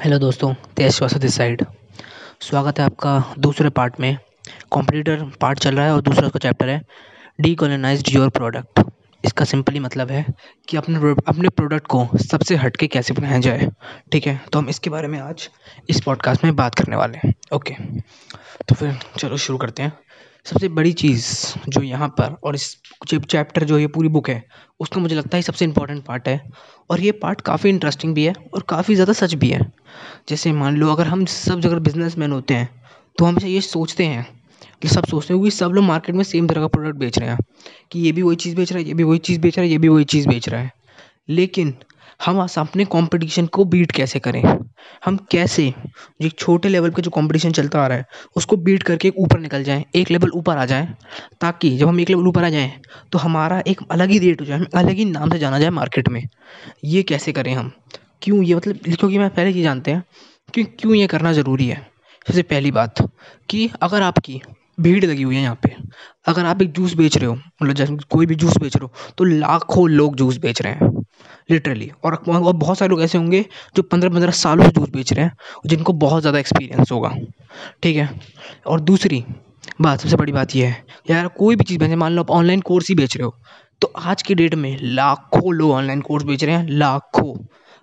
Hello दोस्तों, तेज श्वासा this side स्वागत है आपका दूसरे पार्ट में। कॉम्पिटिटर पार्ट चल रहा है और दूसरा उसका चैप्टर है। डी कॉलोनाइज योर प्रोडक्ट इसका सिंपली मतलब है कि अपने अपने प्रोडक्ट को सबसे हटके कैसे बनाया जाए। ठीक है तो हम इसके बारे में आज इस पॉडकास्ट में बात करने वाले हैं। ओके तो फिर चलो शुरू करते हैं। सबसे बड़ी चीज़ जो यहाँ पर और इस चैप्टर जो ये पूरी बुक है, उसका मुझे लगता है सबसे इम्पोर्टेंट पार्ट है। और ये पार्ट काफ़ी इंटरेस्टिंग भी है और काफ़ी ज़्यादा सच भी है। जैसे मान लो अगर हम सब जगह बिजनेसमैन होते हैं तो हमेशा ये सोचते हैं कि सब सोचते हैं कि सब लोग मार्केट में सेम तरह का प्रोडक्ट बेच रहे हैं। कि ये भी वही चीज़ बेच रहा है, ये भी वही चीज़ बेच रहा है, ये भी वही चीज़ बेच रहा है। लेकिन हम अपने कंपटीशन को बीट कैसे करें? हम कैसे एक छोटे लेवल पे जो कंपटीशन चलता आ रहा है, उसको बीट करके ऊपर निकल जाएँ, एक लेवल ऊपर आ जाएँ, ताकि जब हम एक लेवल ऊपर आ जाएँ तो हमारा एक अलग ही रेट हो जाए अलग ही नाम से जाना जाए मार्केट में। ये कैसे करें हम? क्यों ये मतलब क्योंकि मैं पहले ही जानते हैं कि क्यों ये करना ज़रूरी है। सबसे पहली बात कि अगर आपकी भीड़ लगी हुई है यहाँ पे, अगर आप एक जूस बेच रहे हो मतलब जैसे कोई भी जूस बेच रहे हो तो लाखों लोग जूस बेच रहे हैं। लिटरली और और बहुत सारे लोग ऐसे होंगे जो पंद्रह पंद्रह सालों से जूस बेच रहे हैं, जिनको बहुत ज़्यादा एक्सपीरियंस होगा। ठीक है? और दूसरी बात, सबसे बड़ी बात यह है यार कोई भी चीज़ बेचें, मान लो आप ऑनलाइन कोर्स ही बेच रहे हो तो आज की डेट में लाखों लोग ऑनलाइन कोर्स बेच रहे हैं, लाखों।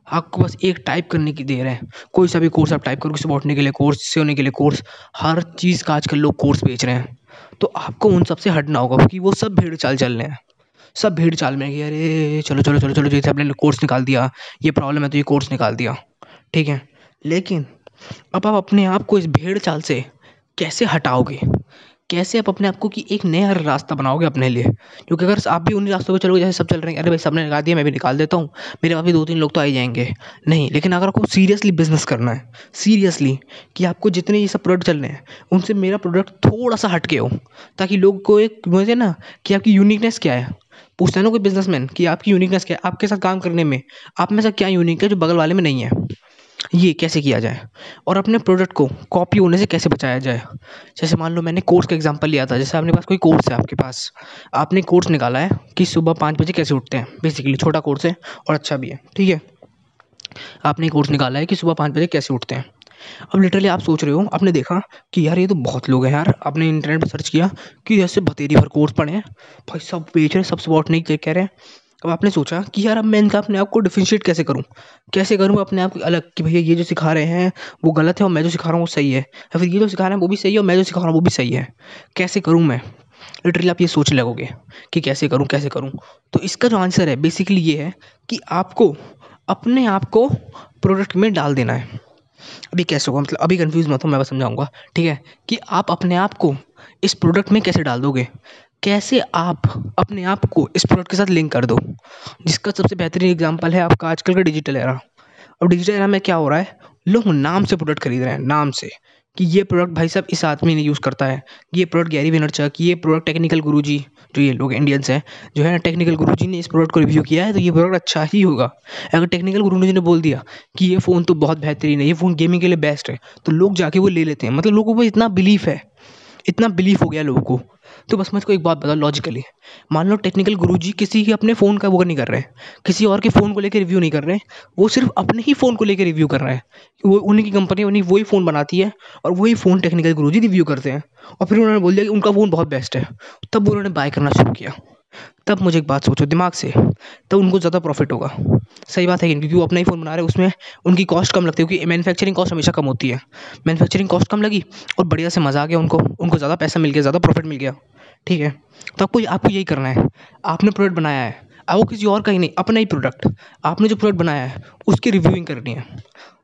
आपको बस एक टाइप करने की देर है। कोई सा भी कोर्स आप टाइप करो, किसी बैठने के लिए कोर्स से होने के लिए कोर्स हर चीज़ का आजकल लोग कोर्स बेच रहे हैं। तो आपको उन सबसे हटना होगा, क्योंकि वो सब भीड़ चाल चल रहे हैं। सब भीड़ चाल में अरे, चलो चलो चलो चलो, जैसे आपने कोर्स निकाल दिया, ये प्रॉब्लम है तो ये कोर्स निकाल दिया, ठीक है? लेकिन अब आप अपने आप को इस भीड़ चाल से कैसे हटाओगे? कैसे आप अपने आप को कि एक नया रास्ता बनाओगे अपने लिए? क्योंकि अगर आप भी उन्हीं रास्तों पर चलोगे, जैसे सब चल रहे हैं, अरे भाई सबने निकाल दिया, मैं भी निकाल देता हूँ, मेरे पास भी दो तीन लोग तो आ ही जाएँगे। नहीं, लेकिन अगर आपको सीरियसली बिज़नेस करना है सीरियसली कि आपको जितने ये सब प्रोडक्ट चल रहे हैं, उनसे मेरा प्रोडक्ट थोड़ा सा हटके हो ताकि लोग को एक ना, कि आपकी यूनिकनेस क्या है? पूछता है ना कोई बिजनेसमैन कि आपकी यूनिकनेस क्या है? आपके साथ काम करने में, आप में से क्या यूनिक है जो बगल वाले में नहीं है? ये कैसे किया जाए? और अपने प्रोडक्ट को कॉपी होने से कैसे बचाया जाए? जैसे मान लो मैंने कोर्स का एग्जांपल लिया था, जैसे आपके पास कोई कोर्स है आपके पास, आपने कोर्स निकाला है कि सुबह पाँच बजे कैसे उठते हैं? बेसिकली छोटा कोर्स है और अच्छा भी है, ठीक है? आपने कोर्स निकाला है कि सुबह पाँच बजे कैसे उठते हैं? अब लिटरली आप सोच रहे हो, आपने देखा कि यार ये तो बहुत लोग हैं यार। आपने इंटरनेट पर सर्च किया कि जैसे बतेरी भर कोर्स पढ़े हैं। भाई सब बेच रहे सब स्पॉट नहीं कह रहे हैं। अब आपने सोचा कि यार अब मैं इनका अपने आप को डिफ्रेंशिएट कैसे करूँ? कैसे करूँ अपने आप अलग कि भैया ये जो सिखा रहे हैं, वो गलत है और मैं जो सिखा रहा हूँ वो सही है? या फिर ये जो सिखा रहे हैं वो भी सही है और मैं जो सिखा रहा हूँ वो भी सही है? कैसे करूँ मैं? लिटरली आप ये सोच लगोगे कि कैसे करूँ कैसे करूँ? तो इसका जो आंसर है बेसिकली ये है कि आपको अपने आप को प्रोडक्ट में डाल देना है। अभी कैसे होगा? मतलब अभी कन्फ्यूज़ मत हो, मैं समझाऊँगा। ठीक है? कि आप अपने आप को इस प्रोडक्ट में कैसे डाल दोगे? कैसे आप अपने आप को इस प्रोडक्ट के साथ लिंक कर दो? जिसका सबसे बेहतरीन एग्जांपल है आपका आजकल का डिजिटल एरा अब डिजिटल एरा में क्या हो रहा है? लोग नाम से प्रोडक्ट खरीद रहे हैं, नाम से। कि ये प्रोडक्ट भाई साहब इस आदमी ने यूज़ करता है। ये प्रोडक्ट गैरी वेनरचक ये प्रोडक्ट टेक्निकल गुरुजी, जो ये लोग इंडियंस हैं, जो है टेक्निकल गुरुजी ने इस प्रोडक्ट को रिव्यू किया है तो ये प्रोडक्ट अच्छा ही होगा। अगर टेक्निकल गुरुजी ने बोल दिया कि ये फ़ोन तो बहुत बेहतरीन है, ये फ़ोन गेमिंग के लिए बेस्ट है तो लोग जाके वो ले लेते हैं। मतलब लोगों को इतना बिलीफ है, इतना बिलीफ हो गया लोगों को। तो बस मुझको एक बात बताओ लॉजिकली मान लो टेक्निकल गुरुजी किसी के अपने फ़ोन का वो नहीं कर रहे हैं। किसी और के फ़ोन को लेकर रिव्यू नहीं कर रहे वो सिर्फ़ अपने ही फ़ोन को लेकर रिव्यू कर रहे हैं। वो उन्हीं की कंपनी उन्हीं वही फ़ोन बनाती है और वही फ़ोन टेक्निकल गुरुजी रिव्यू करते हैं। और फिर उन्होंने बोल दिया कि उनका फ़ोन बहुत बेस्ट है। तब उन्होंने बाय करना शुरू किया। तब मुझे एक बात सोचो दिमाग से। तो उनको ज़्यादा प्रॉफिट होगा। सही बात है क्योंकि वो अपना ही फ़ोन बना रहे हैं, उसमें उनकी कॉस्ट कम लगती है, क्योंकि मैन्युफैक्चरिंग कॉस्ट हमेशा कम होती है। मैन्युफैक्चरिंग कॉस्ट कम लगी और बढ़िया से मज़ा आ गया उनको। उनको ज़्यादा पैसा मिल गया, ज़्यादा प्रॉफिट मिल गया। ठीक है? तो आपको आपको यही करना है। आपने प्रोडक्ट बनाया है। अब वो किसी और का ही नहीं, अपना ही प्रोडक्ट आपने जो प्रोडक्ट बनाया है, उसकी रिव्यूइंग करनी है।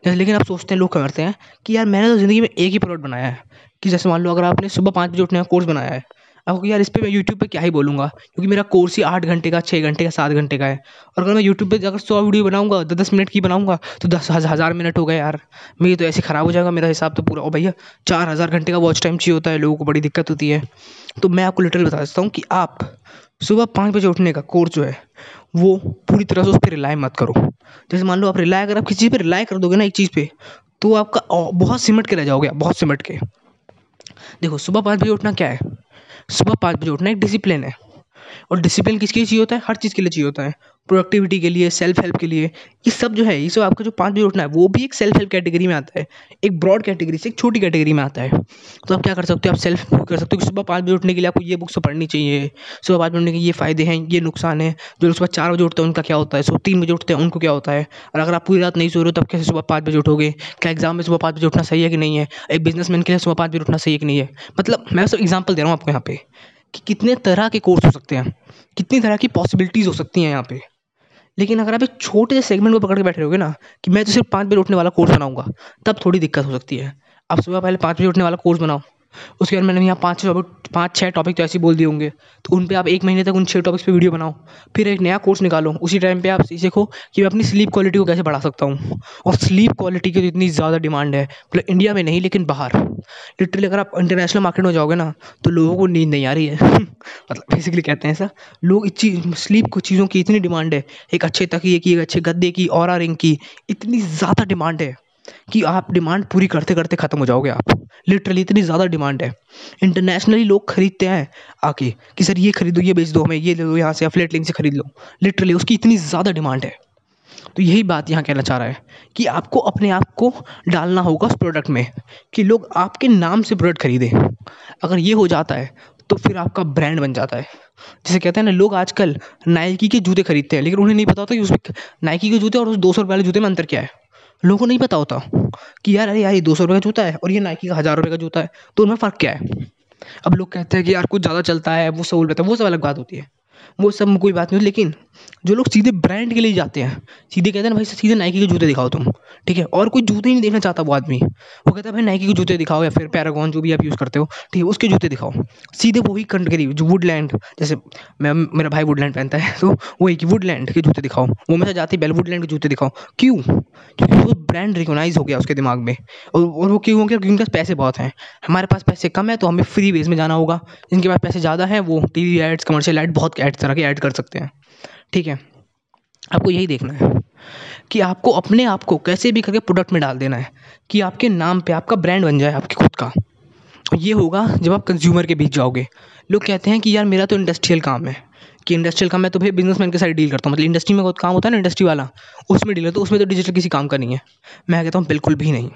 जैसे लेकिन आप सोचते हैं, लोग करते हैं कि यार मैंने तो ज़िंदगी में एक ही प्रोडक्ट बनाया है। कि जैसे मान लो अगर आपने सुबह पाँच बजे उठने का कोर्स बनाया है आपको यार इस पर मैं यूट्यूब पर क्या ही बोलूँगा? क्योंकि मेरा कोर्स ही आठ घंटे का छः घंटे का, सात घंटे का है। और अगर मैं यूट्यूब पर अगर सौ वीडियो बनाऊँगा, दस दस मिनट की बनाऊँगा तो दस हज़ार मिनट हो गए यार। मेरी तो ऐसे ख़राब हो जाएगा मेरा हिसाब तो पूरा। ओ भैया, चार हज़ार घंटे का वॉच टाइम चाहिए होता है, लोगों को बड़ी दिक्कत होती है। तो मैं आपको लिटरल बता सकता हूँ कि आप सुबह पाँच बजे उठने का कोर्स जो है, वो पूरी तरह से उस पर रिलाई मत करो। जैसे मान लो आप रिलाय अगर आप किसी चीज़ पर रिलाई कर दोगे ना एक चीज़ पे तो आपका बहुत सिमट के रह जाओगे बहुत सिमट के। देखो, सुबह पाँच बजे उठना क्या है? सुबह पाँच बजे उठना एक डिसिप्लिन है। और डिसिप्लिन किसके लिए चाहिए होता है? हर चीज़ के लिए चाहिए होता है। प्रोडक्टिविटी के लिए सेल्फ हेल्प के लिए। ये सब जो है, ये सब आपका जो पाँच बजे उठना है, वो भी एक सेल्फ हेल्प कैटेगरी में आता है। एक ब्रॉड कैटेगरी से एक छोटी कैटेगरी में आता है। तो आप क्या कर सकते हो? आप सेल्फ कर सकते हो कि सुबह पाँच बजे उठने के लिए आपको ये बुक्स पढ़नी चाहिए। सुबह पाँच बजे उठने के ये फ़ायदे हैं, ये नुकसान है। जो सुबह चार बजे उठते हैं, उनका क्या होता है? सुबह तीन बजे उठते हैं, उनको क्या होता है? और अगर आप पूरी रात नहीं सो रहे हो, तब कैसे सुबह पाँच बजे उठोगे? क्या एग्ज़ाम में सुबह पाँच बजे उठना सही है कि नहीं है? एक बिजनेसमैन के लिए सुबह पाँच बजे उठना सही है कि नहीं है? मतलब मैं सब एग्ज़ाम्पल दे रहा हूँ आपको यहाँ पे। कि कितने तरह के कोर्स हो सकते हैं, कितनी तरह की पॉसिबिलिटीज़ हो सकती हैं यहाँ पे। लेकिन अगर आप एक छोटे से सेगमेंट को पकड़ के बैठे रहोगे ना, कि मैं तो सिर्फ़ पाँच बजे उठने वाला कोर्स बनाऊँगा, तब थोड़ी दिक्कत हो सकती है। आप सुबह पहले पाँच बजे उठने वाला कोर्स बनाओ। उसके बाद मैंने यहाँ पाँच छः पाँच छः टॉपिक तो ऐसे बोल दिए होंगे। तो उन पर आप एक महीने तक उन छः टॉपिक्स पर वीडियो बनाओ। फिर एक नया कोर्स निकालो। उसी टाइम पर आप सीखो कि मैं अपनी स्लीप क्वालिटी को कैसे बढ़ा सकता हूँ। और स्लीप क्वालिटी की तो इतनी ज़्यादा डिमांड है। मतलब इंडिया में नहीं, लेकिन बाहर। लिटरली अगर आप इंटरनेशनल मार्केट में जाओगे ना तो लोगों को नींद नहीं आ रही है। मतलब बेसिकली कहते हैं ऐसा। लोग इस चीज़ स्लीप को चीज़ों की इतनी डिमांड है। एक अच्छे तकिए की, एक अच्छे गद्दे की, और रिंग की, इतनी ज़्यादा डिमांड है कि आप डिमांड पूरी करते करते ख़त्म हो जाओगे आप। लिटरली इतनी ज़्यादा डिमांड है। इंटरनेशनली लोग खरीदते हैं। आके कि सर ये खरीदो, ये बेच दो हमें, ये ले लो यहाँ से अफलेट लिंक से खरीद लो। लिटरली उसकी इतनी ज़्यादा डिमांड है। तो यही बात यहाँ कहना चाह रहा है कि आपको अपने आप को डालना होगा उस प्रोडक्ट में कि लोग आपके नाम से प्रोडक्ट खरीदें। अगर ये हो जाता है तो फिर आपका ब्रांड बन जाता है। जैसे कहते हैं ना, लोग आजकल नाइकी के जूते खरीदते हैं, लेकिन उन्हें नहीं पता होता कि उसमें नाइकी के जूते और उस दो सौ रुपये वाले जूते में अंतर क्या है। लोगों को नहीं पता होता कि यार, अरे यार, ये दो सौ रुपये का जूता है और ये नाइकी का हज़ार रुपये का जूता है तो उनमें फ़र्क क्या है? अब लोग कहते हैं कि यार, कुछ ज़्यादा चलता है, वो सहूलत है वो सब अलग बात होती है। वो सब कोई बात नहीं लेकिन जो लोग सीधे ब्रांड के लिए जाते हैं, सीधे कहते हैं ना, भाई सीधे नाइकी के जूते दिखाओ तुम। ठीक है? और कोई जूते ही नहीं देखना चाहता वो आदमी। वो कहता है, भाई नाइकी के जूते दिखाओ या फिर पैरागॉन जो भी आप यूज़ करते हो, ठीक है, उसके जूते दिखाओ। सीधे वही कंट्री जो वुडलैंड जैसे मैं, मेरा भाई वुडलैंड पहनता है तो वही कि वुडलैंड के जूते दिखाओ। वो मैं जाती बेल वुडलैंड के जूते दिखाओ। क्यों? क्योंकि वो ब्रांड रिकोगनाइज हो गया उसके दिमाग में। और वो क्यों हो गया? क्योंकि उनके पास पैसे बहुत हैं। हमारे पास पैसे कम है तो हमें फ्री वेज में जाना होगा। जिनके पास पैसे ज़्यादा हैं, वो T V ads commercial ad बहुत एड तरह के ऐड कर सकते हैं। ठीक है? आपको यही देखना है कि आपको अपने आप को कैसे भी करके प्रोडक्ट में डाल देना है कि आपके नाम पे आपका ब्रांड बन जाए आपके खुद का। ये होगा जब आप कंज्यूमर के बीच जाओगे। लोग कहते हैं कि यार मेरा तो इंडस्ट्रियल काम है कि इंडस्ट्रियल काम, मैं तो भाई बिजनेसमैन के साथ डील करता हूँ। मतलब इंडस्ट्री में बहुत काम होता है ना इंडस्ट्री वाला, उसमें डील है तो उसमें तो डिजिटल किसी काम का नहीं है। मैं कहता हूँ बिल्कुल भी नहीं।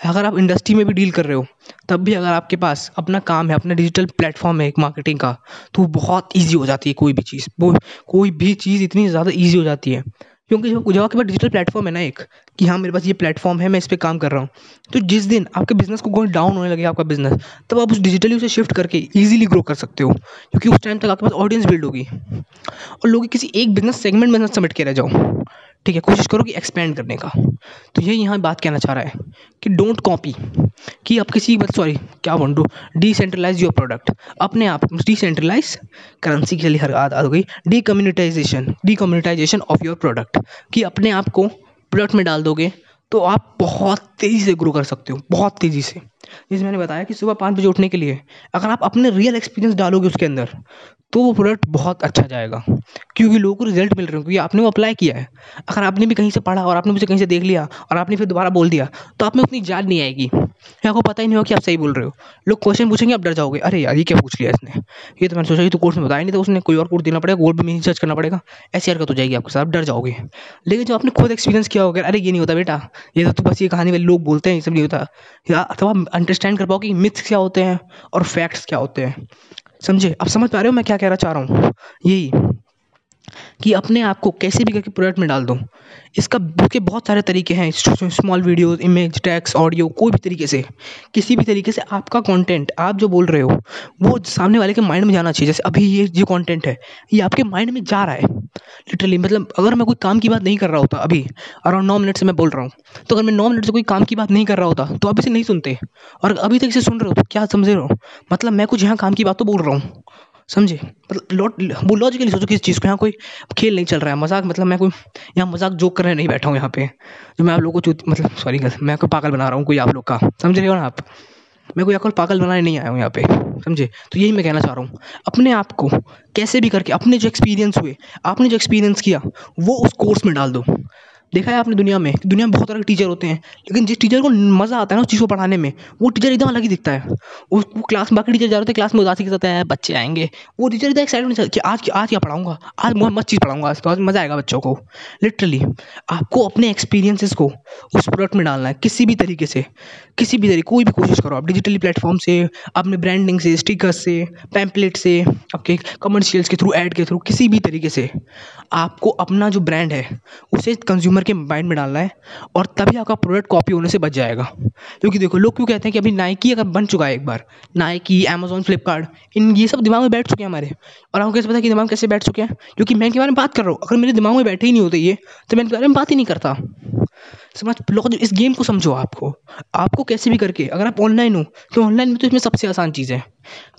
अगर आप इंडस्ट्री में भी डील कर रहे हो, तब भी अगर आपके पास अपना काम है, अपना डिजिटल प्लेटफॉर्म है एक मार्केटिंग का तो बहुत ईजी हो जाती है कोई भी चीज़। वो कोई भी चीज़ इतनी ज़्यादा ईजी हो जाती है। क्योंकि जब जब आपके पास डिजिटल प्लेटफॉर्म है ना एक, कि हाँ मेरे पास ये प्लेटफॉर्म है, मैं इस पर काम कर रहा हूँ तो जिस दिन आपके बिज़नेस को गोइंग डाउन होने लगे आपका बिज़नेस तब आप उस डिजिटली उसे शिफ्ट करके ईजिली ग्रो कर सकते हो। क्योंकि उस टाइम तक आपके पास ऑडियंस बिल्ड होगी। और लोग किसी एक बिज़नेस सेगमेंट में सबमिट के रह जाओ। ठीक है, कोशिश करो कि एक्सपेंड करने का। तो ये यहाँ बात कहना चाह रहा है कि डोंट कॉपी कि आप किसी सॉरी क्या बोल डू डिसेंट्रलाइज योर प्रोडक्ट अपने आप डिसेंट्रलाइज करेंसी के लिए हर आद हो गई। Decommunitisation decommunitisation of your product कि अपने आप को प्रोडक्ट में डाल दोगे तो आप बहुत तेज़ी से ग्रो कर सकते हो, बहुत तेज़ी से। जैसे मैंने बताया कि सुबह पाँच बजे उठने के लिए अगर आप अपने रियल एक्सपीरियंस डालोगे उसके अंदर तो वो प्रोडक्ट बहुत अच्छा जाएगा। क्योंकि लोगों को रिज़ल्ट मिल रहे हैं, क्योंकि आपने वो अप्लाई किया है। अगर आपने भी कहीं से पढ़ा और आपने मुझे कहीं से देख लिया और आपने फिर दोबारा बोल दिया तो आप में उतनी जान नहीं आएगी। आपको पता ही नहीं होगा कि आप सही बोल रहे हो। लोग क्वेश्चन पूछेंगे आप डर जाओगे। अरे यार ये क्या पूछ लिया इसने? ये तो मैंने सोचा ये तो कोर्स में बताया नहीं तो उसने कोई और कोर्स देना पड़ेगा गोल्ड में सर्च करना पड़ेगा। ऐसी हरकत हो जाएगी आपके साथ डर जाओगे। लेकिन जब आपने खुद एक्सपीरियंस किया होगा अरे ये नहीं होता बेटा ये तो, बस ये कहानी वाले लोग बोलते हैं ये सब नहीं होता। या अथवा अंडरस्टैंड कर पाओ कि मिथ्स क्या होते हैं और फैक्ट्स क्या होते हैं। समझे? आप समझ पा रहे हो मैं क्या कहना चाह रहा हूँ? यही। कि अपने आप को कैसे भी करके प्रोडक्ट में डाल दो। इसका के बहुत सारे तरीके हैं small video image text audio कोई भी तरीके से। किसी भी तरीके से आपका कंटेंट आप जो बोल रहे हो, वो सामने वाले के माइंड में जाना चाहिए। जैसे अभी ये जो कंटेंट है, ये आपके माइंड में जा रहा है। लिटरली मतलब अगर मैं कोई काम की बात नहीं कर रहा होता अभी अराउंड नौ मिनट से मैं बोल रहा हूँ तो अगर मैं नौ मिनट से कोई काम की बात नहीं कर रहा होता तो अभी इसे नहीं सुनते। और अभी तक इसे सुन रहे हो तो क्या समझ रहे हो? मतलब मैं कुछ यहाँ काम की बात तो बोल रहा हूँ। समझे? मतलब वो लॉजिकली सोचो किस चीज़ को, यहाँ कोई खेल नहीं चल रहा है, मज़ाक मतलब मैं कोई यहाँ मज़ाक जोक करने नहीं बैठा हूँ यहाँ पे। जो मैं आप लोगों को मतलब सॉरी मैं कोई पागल बना रहा हूँ, कोई आप लोग का। समझ रहे हो ना आप? मैं कोई आपको पागल बनाने नहीं आया हूँ यहाँ पे, समझे? तो यही मैं कहना चाह रहा हूँ, अपने आप को कैसे भी करके, अपने जो एक्सपीरियंस हुए, आपने जो एक्सपीरियंस किया, वो उस कोर्स में डाल दो। देखा है आपने दुनिया में? दुनिया में बहुत तरह के टीचर होते हैं, लेकिन जिस टीचर को मज़ा आता है ना उस चीज़ को पढ़ाने में, वो टीचर एकदम अलग ही दिखता है। वो क्लास में बाकी टीचर जा रहे थे क्लास में उदासी के साथ है बच्चे आएँगे। वो टीचर एकदम एक्साइटेड कि आज आज क्या पढ़ाऊँगा? आज मैं मस्त चीज़ पढ़ाऊँगा आज तो मज़ा आएगा बच्चों को। लिटरली आपको अपने एक्सपीरियंसेस को उस प्रोडक्ट में डालना है, किसी भी तरीके से। किसी भी तरीके, कोई भी कोशिश करो आप डिजिटली प्लेटफॉर्म से, अपने ब्रांडिंग से स्टिकर से पैम्पलेट से, आपके कमर्शियल्स के थ्रू एड के थ्रू किसी भी तरीके से। आपको अपना जो ब्रांड है, उसे कंज्यूमर के माइंड में डालना है और तभी आपका प्रोडक्ट कॉपी होने से बच जाएगा। क्योंकि देखो, लोग क्यों कहते हैं कि अभी नाइकी अगर बन चुका है एक बार नाइकी अमेजोन फ्लिपकार्ट इन ये सब दिमाग में बैठ चुके हैं हमारे। और आपको कैसे पता कि दिमाग कैसे बैठ चुके हैं? क्योंकि मैं इनके बारे में बात कर रहा हूँ। अगर मेरे दिमाग में बैठे ही नहीं होते ये तो मैं इनके बारे में बात ही नहीं करता। समझ, लोग इस गेम को समझो आपको। आपको कैसे भी करके, अगर आप ऑनलाइन हो तो ऑनलाइन में तो इसमें सबसे आसान चीज़ है।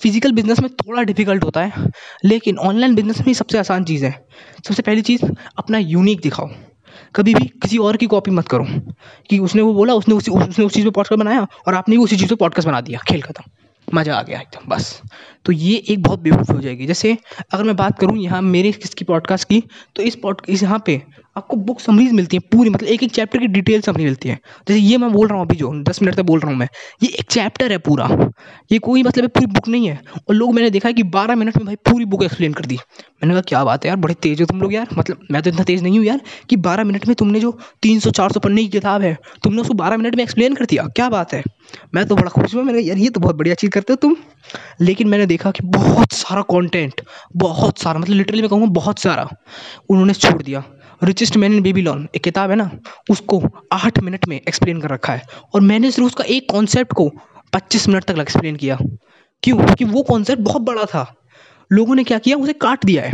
फ़िज़िकल बिज़नेस में थोड़ा डिफ़िकल्ट होता है, लेकिन ऑनलाइन बिज़नेस में सबसे आसान चीज़ है। सबसे पहली चीज़, अपना यूनिक दिखाओ। कभी भी किसी और की कॉपी मत करो। कि उसने वो बोला, उसने उसी उसने उस चीज़ पे पॉडकास्ट बनाया और आपने भी उसी चीज़ पे पॉडकास्ट बना दिया। खेल खत्म। मज़ा आ गया एकदम, बस। तो ये एक बहुत बेवकूफ़ी हो जाएगी। जैसे अगर मैं बात करूँ यहाँ मेरे किसकी पॉडकास्ट की तो इस पॉड इस यहाँ पे आपको बुक समरीज मिलती है पूरी। मतलब एक एक चैप्टर की डिटेल समरी मिलती है। जैसे ये मैं बोल रहा हूँ अभी जो, दस मिनट तक बोल रहा हूँ मैं, ये एक चैप्टर है पूरा। ये कोई मतलब पूरी बुक नहीं है। और लोग, मैंने देखा है कि बारह मिनट में भाई पूरी बुक एक्सप्लेन कर दी। मैंने कहा, क्या बात है यार, बड़े तेज़ हो तुम लोग यार। मतलब मैं तो इतना तेज़ नहीं हूँ यार कि बारह मिनट में तुमने जो तीन सौ चार सौ पन्ने की किताब है, तुमने उसको बारह मिनट में एक्सप्लेन कर दिया। क्या बात है? मैं तो बड़ा खुश हुआ मैंने यार, ये तो बहुत बढ़िया चीज़ करते हो तुम। लेकिन मैंने देखा कि बहुत सारा कॉन्टेंट बहुत सारा मतलब लिटरली मैं कहूँगा बहुत सारा उन्होंने छोड़ दिया। Richest man in Babylon एक किताब है ना, उसको आठ मिनट में एक्सप्लेन कर रखा है। और मैंने सिर्फ़ उसका एक कॉन्सेप्ट को पच्चीस मिनट तक एक्सप्लेन किया क्यों क्योंकि वो कॉन्सेप्ट बहुत बड़ा था। लोगों ने क्या किया? उसे काट दिया है।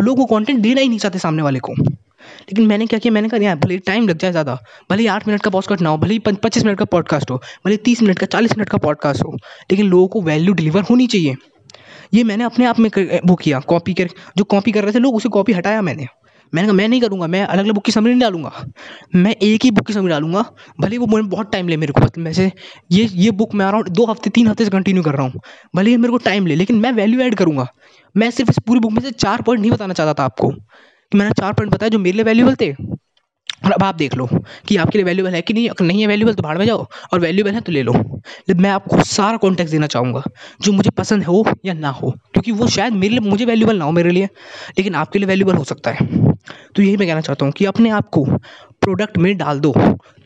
लोग वो कॉन्टेंट देना ही नहीं चाहते सामने वाले को। लेकिन मैंने क्या किया? मैंने कहा, यार, भले टाइम लग जाए ज़्यादा, भले ही आठ मिनट का पॉडकास्ट ना हो, भले ही पच्चीस मिनट का पॉडकास्ट हो, भले तीस मिनट का, चालीस मिनट का पॉडकास्ट हो, लेकिन लोगों को वैल्यू डिलीवर होनी चाहिए। ये मैंने अपने आप में वो किया कॉपी कर, जो कॉपी कर रहे थे, लोग उसे कॉपी हटाया मैंने। मैंने कहा, मैं नहीं करूँगा, मैं अलग अलग बुक की समरी नहीं डालूँगा। मैं एक ही बुक की समरी डालूँगा, भले वो बहुत टाइम ले मेरे को वैसे ये ये बुक मैं अराउंड दो हफ़्ते, तीन हफ़्ते से कंटिन्यू कर रहा हूँ। भले ही मेरे को टाइम ले, लेकिन मैं वैल्यू ऐड करूँगा। मैं सिर्फ़ इस पूरी बुक में से चार पॉइंट नहीं बताना चाहता था आपको। कि मैंने चार पॉइंट बताया जो मेरे लिए वैल्यूबल थे। और अब आप देख लो कि आपके लिए वैल्यूबल है कि नहीं, अगर नहीं है वैल्यूबल तो भाड़ में जाओ और वैल्यूबल है तो ले लो। मैं आपको सारा कॉन्टेक्ट देना चाहूँगा, जो मुझे पसंद हो या ना हो, क्योंकि वो शायद मेरे लिए, मुझे वैल्यूबल ना हो मेरे लिए, लेकिन आपके लिए वैल्यूबल हो सकता है। तो यही मैं कहना चाहता हूँ कि अपने आप को प्रोडक्ट में डाल दो,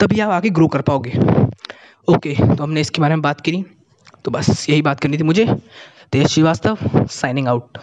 तभी आप आगे ग्रो कर पाओगे। ओके तो हमने इसके बारे में बात करी तो बस यही बात करनी थी मुझे। तेज श्रीवास्तव साइनिंग आउट